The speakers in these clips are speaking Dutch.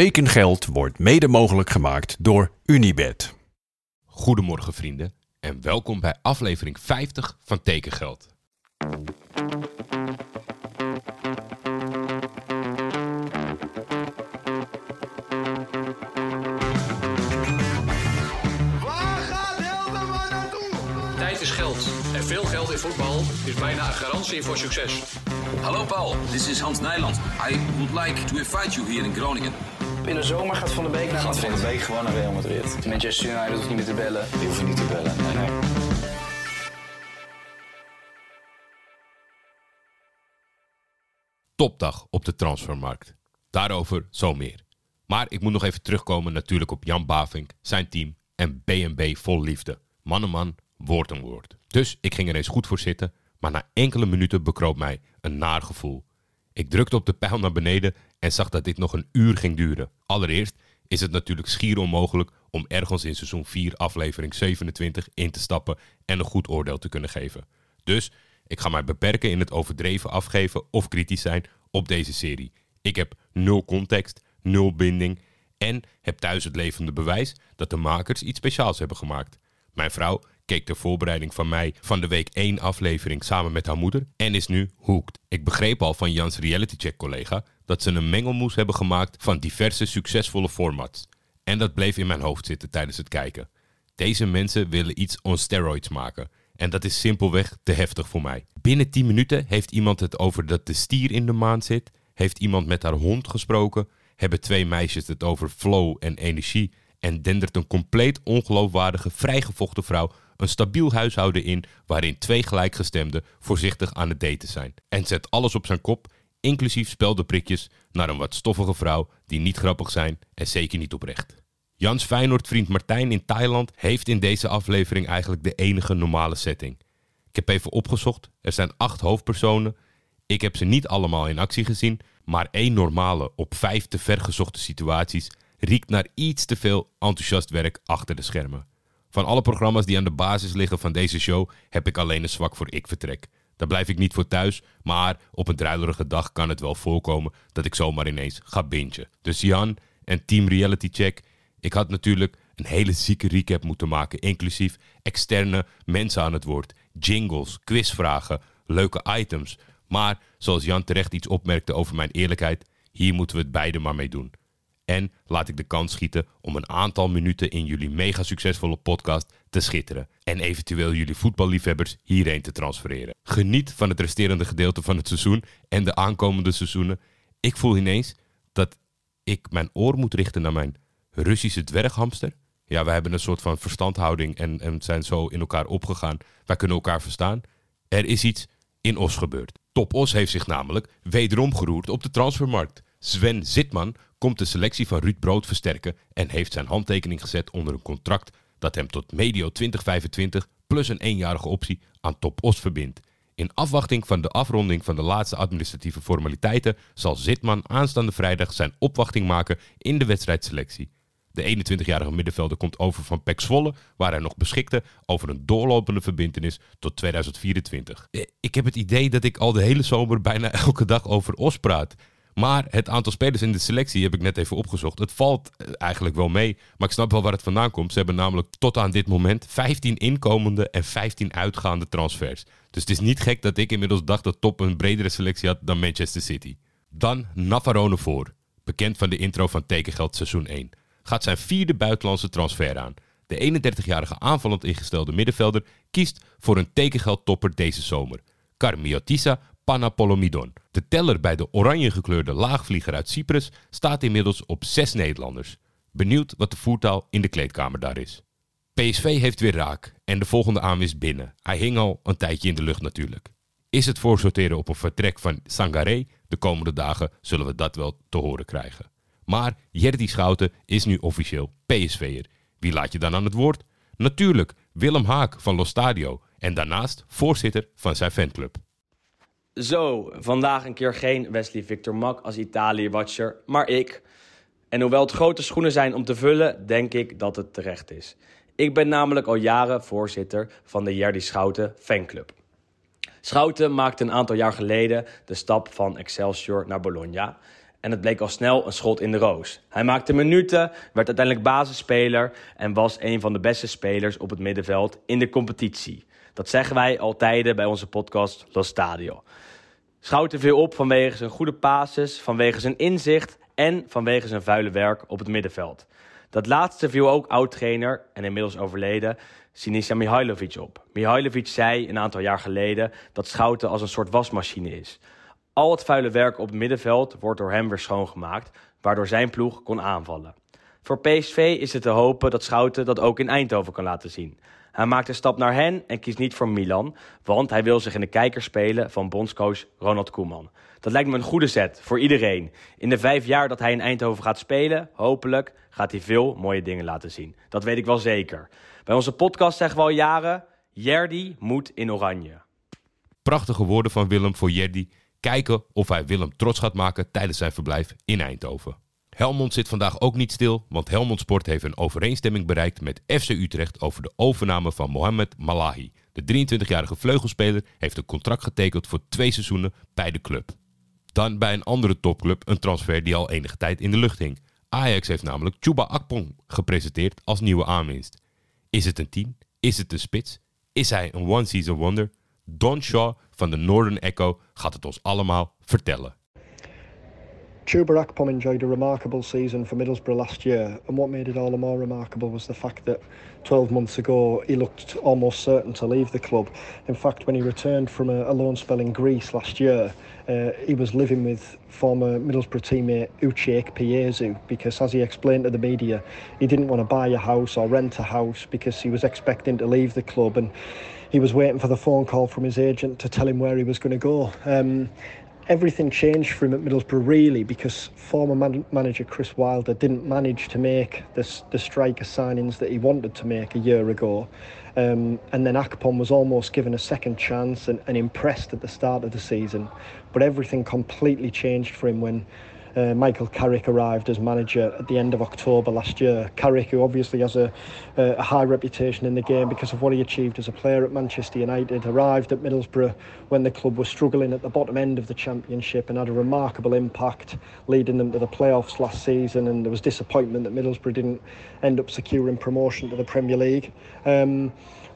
Tekengeld wordt mede mogelijk gemaakt door Unibed. Goedemorgen vrienden en welkom bij aflevering 50 van Tekengeld. Waar gaat Hilterman naartoe? Tijd is geld. En veel geld in voetbal is bijna een garantie voor succes. Hallo Paul, this is Hans Nijland. I would like to invite you here in Groningen. In de zomer gaat Van de Beek naar Gaat Van de Beek gewoon naar Real Madrid. Manchester United hoeft niet meer te bellen. Die hoeven niet te bellen. Nee, nee. Topdag op de transfermarkt. Daarover zo meer. Maar ik moet nog even terugkomen natuurlijk op Jan Bavink, zijn team en BNB vol liefde. Man en man, woord en woord. Dus ik ging er eens goed voor zitten, maar na enkele minuten bekroop mij een naar gevoel. Ik drukte op de pijl naar beneden en zag dat dit nog een uur ging duren. Allereerst is het natuurlijk schier onmogelijk om ergens in seizoen 4 aflevering 27 in te stappen en een goed oordeel te kunnen geven. Dus ik ga mij beperken in het overdreven afgeven of kritisch zijn op deze serie. Ik heb nul context, nul binding en heb thuis het levende bewijs dat de makers iets speciaals hebben gemaakt. Mijn vrouw keek de voorbereiding van mij van de week 1 aflevering samen met haar moeder en is nu hooked. Ik begreep al van Jans reality check collega dat ze een mengelmoes hebben gemaakt van diverse succesvolle formats. En dat bleef in mijn hoofd zitten tijdens het kijken. Deze mensen willen iets on steroids maken. En dat is simpelweg te heftig voor mij. Binnen 10 minuten heeft iemand het over dat de stier in de maan zit. Heeft iemand met haar hond gesproken. Hebben twee meisjes het over flow en energie. En dendert een compleet ongeloofwaardige, vrijgevochten vrouw een stabiel huishouden in waarin twee gelijkgestemden voorzichtig aan het daten zijn. En zet alles op zijn kop, inclusief speldenprikjes, naar een wat stoffige vrouw die niet grappig zijn en zeker niet oprecht. Jans Feyenoord-vriend Martijn in Thailand heeft in deze aflevering eigenlijk de enige normale setting. Ik heb even opgezocht, er zijn acht hoofdpersonen. Ik heb ze niet allemaal in actie gezien, maar één normale op vijf te vergezochte situaties riekt naar iets te veel enthousiast werk achter de schermen. Van alle programma's die aan de basis liggen van deze show heb ik alleen een zwak voor Ik Vertrek. Daar blijf ik niet voor thuis, maar op een druilerige dag kan het wel voorkomen dat ik zomaar ineens ga bingen. Dus Jan en Team Reality Check, ik had natuurlijk een hele zieke recap moeten maken, inclusief externe mensen aan het woord, jingles, quizvragen, leuke items. Maar zoals Jan terecht iets opmerkte over mijn eerlijkheid, hier moeten we het beide maar mee doen. En laat ik de kans schieten om een aantal minuten in jullie mega succesvolle podcast te schitteren. En eventueel jullie voetballiefhebbers hierheen te transfereren. Geniet van het resterende gedeelte van het seizoen en de aankomende seizoenen. Ik voel ineens dat ik mijn oor moet richten naar mijn Russische dwerghamster. Ja, wij hebben een soort van verstandhouding en, en zijn zo in elkaar opgegaan. Wij kunnen elkaar verstaan. Er is iets in Os gebeurd. Top Os heeft zich namelijk wederom geroerd op de transfermarkt. Sven Zitman komt de selectie van Ruud Brood versterken en heeft zijn handtekening gezet onder een contract dat hem tot medio 2025 plus een eenjarige optie aan Top Os verbindt. In afwachting van de afronding van de laatste administratieve formaliteiten zal Zitman aanstaande vrijdag zijn opwachting maken in de wedstrijdselectie. De 21-jarige middenvelder komt over van PEC Zwolle, waar hij nog beschikte over een doorlopende verbintenis tot 2024. Eh, Ik heb het idee dat ik al de hele zomer bijna elke dag over Os praat. Maar het aantal spelers in de selectie heb ik net even opgezocht. Het valt eh, eigenlijk wel mee, maar ik snap wel waar het vandaan komt. Ze hebben namelijk tot aan dit moment 15 inkomende en 15 uitgaande transfers. Dus het is niet gek dat ik inmiddels dacht dat Top een bredere selectie had dan Manchester City. Dan Navarone voor, bekend van de intro van Tekengeld seizoen 1. Gaat zijn vierde buitenlandse transfer aan. De 31-jarige aanvallend ingestelde middenvelder kiest voor een tekengeldtopper deze zomer. Carmiotissa Panapolomidon. De teller bij de oranje gekleurde laagvlieger uit Cyprus staat inmiddels op zes Nederlanders. Benieuwd wat de voertaal in de kleedkamer daar is. PSV heeft weer raak en de volgende aanwis binnen. Hij hing al een tijdje in de lucht natuurlijk. Is het voorsorteren op een vertrek van Sangaré? De komende dagen zullen we dat wel te horen krijgen. Maar Jerdy Schouten is nu officieel PSV'er. Wie laat je dan aan het woord? Natuurlijk Willem Haak van Los Stadio en daarnaast voorzitter van zijn fanclub. Zo, vandaag een keer geen Wesley Victor Mak als Italië-watcher, maar ik. En hoewel het grote schoenen zijn om te vullen, denk ik dat het terecht is. Ik ben namelijk al jaren voorzitter van de Jerdy Schouten fanclub. Schouten maakte een aantal jaar geleden de stap van Excelsior naar Bologna. en het bleek al snel een schot in de roos. Hij maakte minuten, werd uiteindelijk basisspeler en was een van de beste spelers op het middenveld in de competitie. Dat zeggen wij altijd bij onze podcast Los Stadio. Schouten viel op vanwege zijn goede basis, vanwege zijn inzicht en vanwege zijn vuile werk op het middenveld. Dat laatste viel ook oud-trainer en inmiddels overleden Sinisa Mihailovic op. Mihailovic zei een aantal jaar geleden dat Schouten als een soort wasmachine is. Al het vuile werk op het middenveld wordt door hem weer schoongemaakt, waardoor zijn ploeg kon aanvallen. Voor PSV is het te hopen dat Schouten dat ook in Eindhoven kan laten zien. Hij maakt een stap naar hen en kiest niet voor Milan, want hij wil zich in de kijker spelen van bondscoach Ronald Koeman. Dat lijkt me een goede set voor iedereen. In de vijf jaar dat hij in Eindhoven gaat spelen, hopelijk gaat hij veel mooie dingen laten zien. Dat weet ik wel zeker. Bij onze podcast zeggen we al jaren: Jerdy moet in oranje. Prachtige woorden van Willem voor Jerdy. Kijken of hij Willem trots gaat maken tijdens zijn verblijf in Eindhoven. Helmond zit vandaag ook niet stil, want Helmond Sport heeft een overeenstemming bereikt met FC Utrecht over de overname van Mohamed Malahi. De 23-jarige vleugelspeler heeft een contract getekend voor twee seizoenen bij de club. Dan bij een andere topclub een transfer die al enige tijd in de lucht hing. Ajax heeft namelijk Chuba Akpom gepresenteerd als nieuwe aanwinst. Is het een 10? Is het een spits? Is hij een one-season wonder? Don Shaw van de Northern Echo gaat het ons allemaal vertellen. Chuba Akpom enjoyed a remarkable season for Middlesbrough last year, and what made it all the more remarkable was the fact that 12 months ago he looked almost certain to leave the club. In fact, when he returned from a, loan spell in Greece last year, uh, he was living with former Middlesbrough teammate Uche Ekpiezu because, as he explained to the media, he didn't want to buy a house or rent a house because he was expecting to leave the club and he was waiting for the phone call from his agent to tell him where he was going to go. Um, everything changed for him at Middlesbrough really because former man- manager Chris Wilder didn't manage to make the, the striker signings that he wanted to make a year ago. Um, and then Akpom was almost given a second chance and, and impressed at the start of the season. But everything completely changed for him when uh, Michael Carrick arrived as manager at the end of October last year. Carrick, who obviously has a, a high reputation in the game because of what he achieved as a player at Manchester United, arrived at Middlesbrough when the club was struggling at the bottom end of the Championship and had a remarkable impact, leading them to the playoffs last season. And there was disappointment that Middlesbrough didn't end up securing promotion to the Premier League. Um,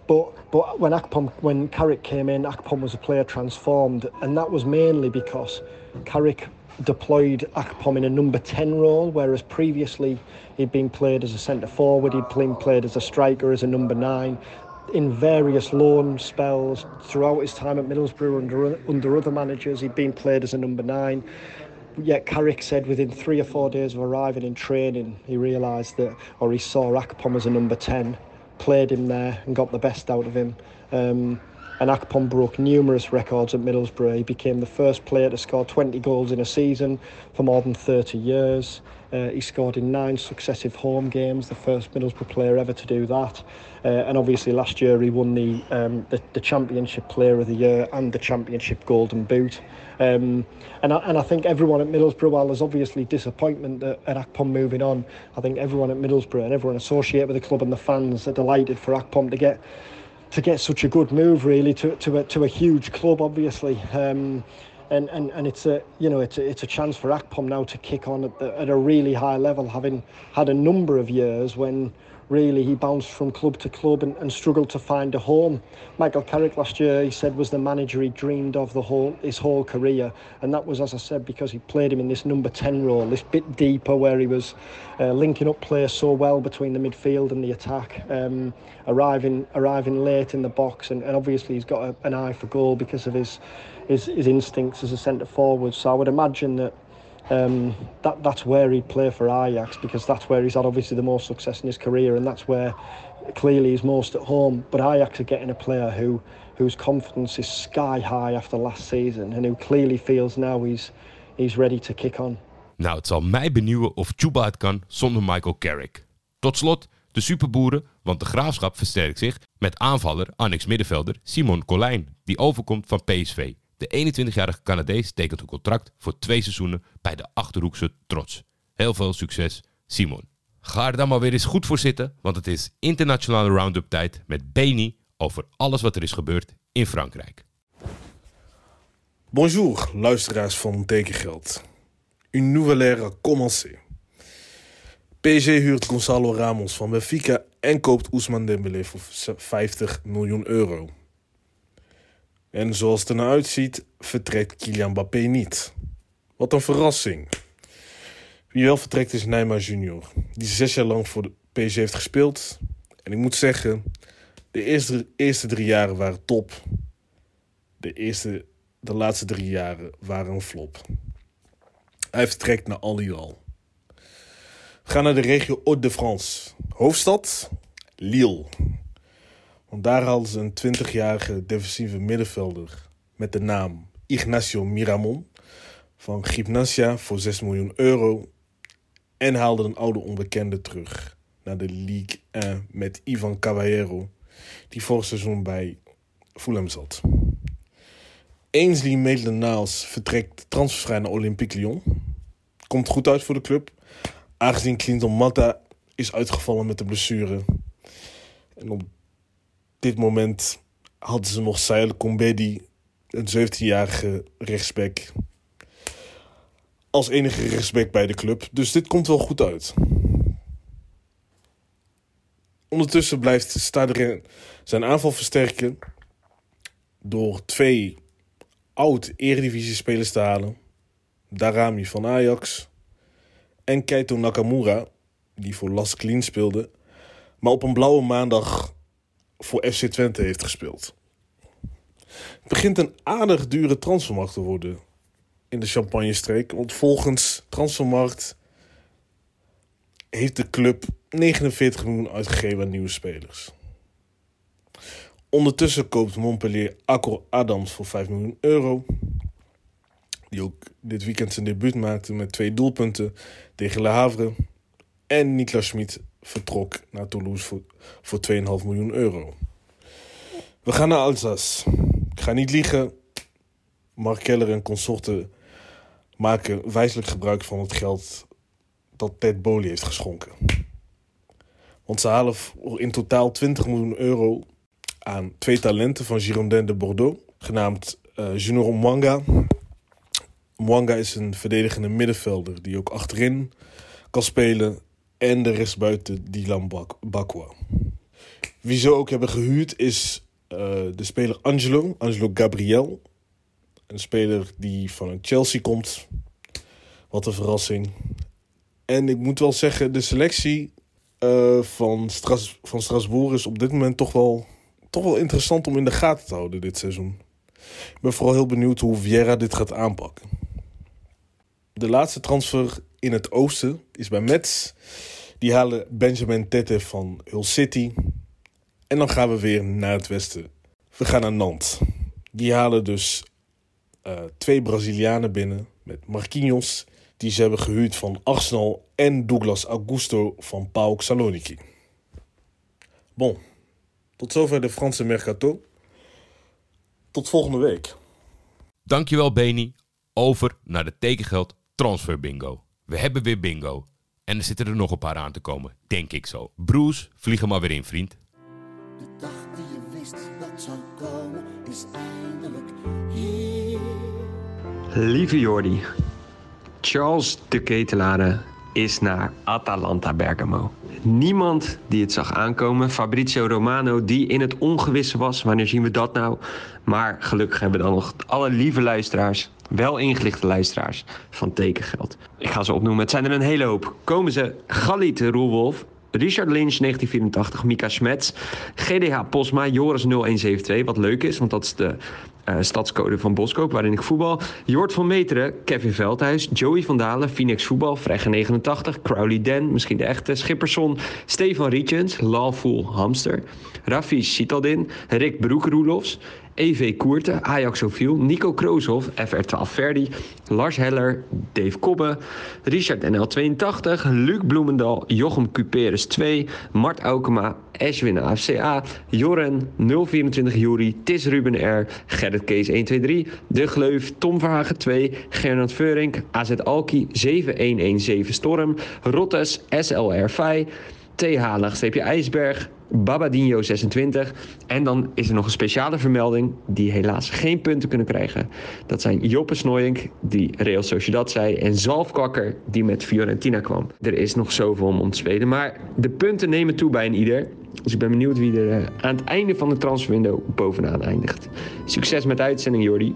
but but when Akpom when Carrick came in, Akpom was a player transformed, and that was mainly because Carrick deployed Akpom in a number 10 role, whereas previously he'd been played as a centre forward, he'd been played as a striker, as a number nine. In various loan spells throughout his time at Middlesbrough under, under other managers, he'd been played as a number nine. Yet Carrick said within three or four days of arriving in training, he realised that, or he saw Akpom as a number 10, played him there and got the best out of him. Um, and Akpom broke numerous records at Middlesbrough. He became the first player to score 20 goals in a season for more than 30 years. Uh, he scored in nine successive home games, the first Middlesbrough player ever to do that. Uh, and obviously, last year he won the, um, the, the Championship Player of the Year and the Championship Golden Boot. Um, and, I, and I think everyone at Middlesbrough, while there's obviously disappointment at, at Akpom moving on, I think everyone at Middlesbrough and everyone associated with the club and the fans are delighted for Akpom to get to get such a good move really to to a, to a huge club obviously. Um, and, and and it's a you know it's a, it's a chance for Akpom now to kick on at, the, at a really high level having had a number of years when really he bounced from club to club and, and struggled to find a home. Michael Carrick last year he said was the manager he dreamed of the whole his whole career. And that was as I said because he played him in this number 10 role this bit deeper where he was uh, linking up players so well between the midfield and the attack um, arriving arriving late in the box. And, and obviously he's got a, an eye for goal because of his his, his instincts as a centre forward. So I would imagine that um, that that's where he'd play for Ajax because that's where he's had obviously the most success in his career and that's where clearly he's most at home. But Ajax are getting a player who whose confidence is sky high after last season and who clearly feels now he's he's ready to kick on. Nou, het zal mij benieuwen of Chuba het kan zonder Michael Carrick. Tot slot de superboeren, want de graafschap versterkt zich met aanvaller, annex middenvelder Simon Colijn, die overkomt van PSV. De 21-jarige Canadees tekent een contract voor twee seizoenen bij de Achterhoekse Trots. Heel veel succes, Simon. Ga er dan maar weer eens goed voor zitten, want het is internationale round-up tijd met Beni over alles wat er is gebeurd in Frankrijk. Bonjour, luisteraars van Tekengeld. une nouvelle ère commencé. PSG huurt Gonzalo Ramos van Benfica en koopt Ousmane Dembélé voor 50 miljoen euro. En zoals het er nou uitziet, vertrekt Kylian Mbappé niet. Wat een verrassing. Wie wel vertrekt is Neymar Junior, die zes jaar lang voor de PSG heeft gespeeld. En ik moet zeggen, de eerste, eerste drie jaren waren top. De, eerste, de laatste drie jaren waren een flop. Hij vertrekt naar Al. We gaan naar de regio Hauts-de-France. Hoofdstad? Lille. Want daar hadden ze een 20-jarige defensieve middenvelder met de naam Ignacio Miramon van Gymnasia voor 6 miljoen euro en haalden een oude onbekende terug naar de Ligue 1 met Ivan Caballero, die vorig seizoen bij Fulham zat. Ainsley Maitland-Niles vertrekt transfervrij naar Olympique Lyon. Komt goed uit voor de club, aangezien Clinton Matta is uitgevallen met de blessure. En op dit moment hadden ze nog Saïd Kombedi, een 17-jarige rechtsback, als enige rechtsback bij de club. Dus dit komt wel goed uit. Ondertussen blijft Stade zijn aanval versterken door twee oud-eredivisie-spelers te halen. Darami van Ajax en Keito Nakamura, die voor Las Clean speelde, maar op een blauwe maandag voor FC Twente heeft gespeeld. Het begint een aardig dure transfermarkt te worden in de Champagne-streek. Want volgens Transfermarkt heeft de club 49 miljoen uitgegeven aan nieuwe spelers. Ondertussen koopt Montpellier Accor Adams voor 5 miljoen euro. Die ook dit weekend zijn debuut maakte met twee doelpunten tegen Le Havre. En Niklas Schmid vertrok naar Toulouse voor, voor 2,5 miljoen euro. We gaan naar Alsace. Ik ga niet liegen. Mark Keller en consorten maken wijselijk gebruik van het geld dat Ted Boli heeft geschonken. Want ze halen in totaal 20 miljoen euro aan twee talenten van Girondin de Bordeaux, genaamd uh, Junior Mwanga. Mwanga is een verdedigende middenvelder die ook achterin kan spelen en de rest buiten Dylan Bakwa. Wie ze ook hebben gehuurd is uh, de speler Angelo, Angelo Gabriel. Een speler die van Chelsea komt. Wat een verrassing. En ik moet wel zeggen, de selectie uh, van, Stras van Strasbourg is op dit moment toch wel, toch wel interessant om in de gaten te houden dit seizoen. Ik ben vooral heel benieuwd hoe Vieira dit gaat aanpakken. De laatste transfer in het oosten is bij Mets. Die halen Benjamin Tete van Hull City. En dan gaan we weer naar het westen. We gaan naar Nantes. Die halen dus uh, twee Brazilianen binnen met Marquinhos, die ze hebben gehuurd van Arsenal, en Douglas Augusto van PAOK Saloniki. Bon, tot zover de Franse Mercato. Tot volgende week. Dankjewel Beni. Over naar de tekengeld transfer bingo. We hebben weer bingo. En er zitten er nog een paar aan te komen, denk ik zo. Bruce, vlieg er maar weer in, vriend. De dag die je wist dat zou komen, is eindelijk hier. Lieve Jordi, Charles de Ketelare is naar Atalanta Bergamo. Niemand die het zag aankomen. Fabrizio Romano, die in het ongewisse was. Wanneer zien we dat nou? Maar gelukkig hebben we dan nog alle lieve luisteraars, wel ingelichte luisteraars van tekengeld. Ik ga ze opnoemen. Het zijn er een hele hoop. Komen ze Galit Roelwolf, Richard Lynch 1984, Mika Schmetz, GDH Posma, Joris 0172, wat leuk is, want dat is de uh, stadscode van Boskoop, waarin ik voetbal. Jort van Meteren, Kevin Veldhuis, Joey van Dalen, Phoenix Voetbal, Vregge 89, Crowley Den, misschien de echte, Schipperson, Stefan Rietjens, Lawful Hamster, Rafi Sitaldin, Rick Broek-Roelofs, EV Koerten, Ajax Oviel, Nico Krooshoff, FR12 Verdi, Lars Heller, Dave Kobbe, Richard NL82, Luc Bloemendal, Jochem Cuperus 2, Mart Aukema, Ashwin AFCA, Joren 024 Jury, Tis Ruben R, Gerrit Kees 123, De Gleuf, Tom Verhagen 2, Gernot Veurink, AZ Alki 7117 Storm, Rottes, SLR 5, T. Halig, streepje IJsberg, Babadinho 26. En dan is er nog een speciale vermelding die helaas geen punten kunnen krijgen. Dat zijn Joppe Snoyink, die Real Sociedad zei, en Zalfkakker, die met Fiorentina kwam. Er is nog zoveel om om maar de punten nemen toe bij een ieder. Dus ik ben benieuwd wie er eh, aan het einde van de transferwindow bovenaan eindigt. Succes met de uitzending, Jordi.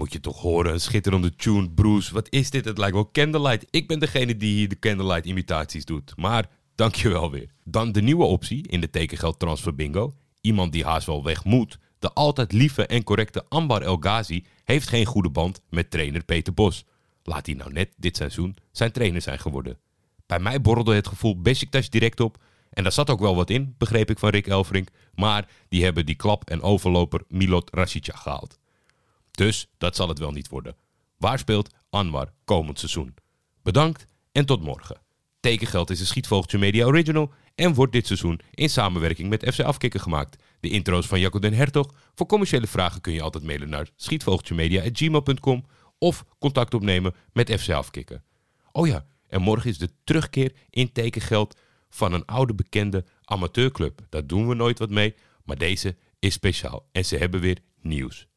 Moet je toch horen, schitterende tune, Bruce. Wat is dit? Het lijkt wel Candlelight. Ik ben degene die hier de Candlelight imitaties doet. Maar dankjewel weer. Dan de nieuwe optie in de tekengeld transfer bingo. Iemand die haast wel weg moet. De altijd lieve en correcte Ambar El Ghazi heeft geen goede band met trainer Peter Bos. Laat hij nou net dit seizoen zijn trainer zijn geworden. Bij mij borrelde het gevoel Besiktas direct op. En daar zat ook wel wat in, begreep ik van Rick Elfrink. Maar die hebben die klap en overloper Milot Rashica gehaald. Dus dat zal het wel niet worden. Waar speelt Anwar komend seizoen? Bedankt en tot morgen. Tekengeld is een Schietvogeltje Media Original en wordt dit seizoen in samenwerking met FC Afkikken gemaakt. De intro's van Jacco den Hertog. Voor commerciële vragen kun je altijd mailen naar schietvogeltjemedia.gmail.com of contact opnemen met FC Afkikken. Oh ja, en morgen is de terugkeer in tekengeld van een oude bekende amateurclub. Daar doen we nooit wat mee, maar deze is speciaal en ze hebben weer nieuws.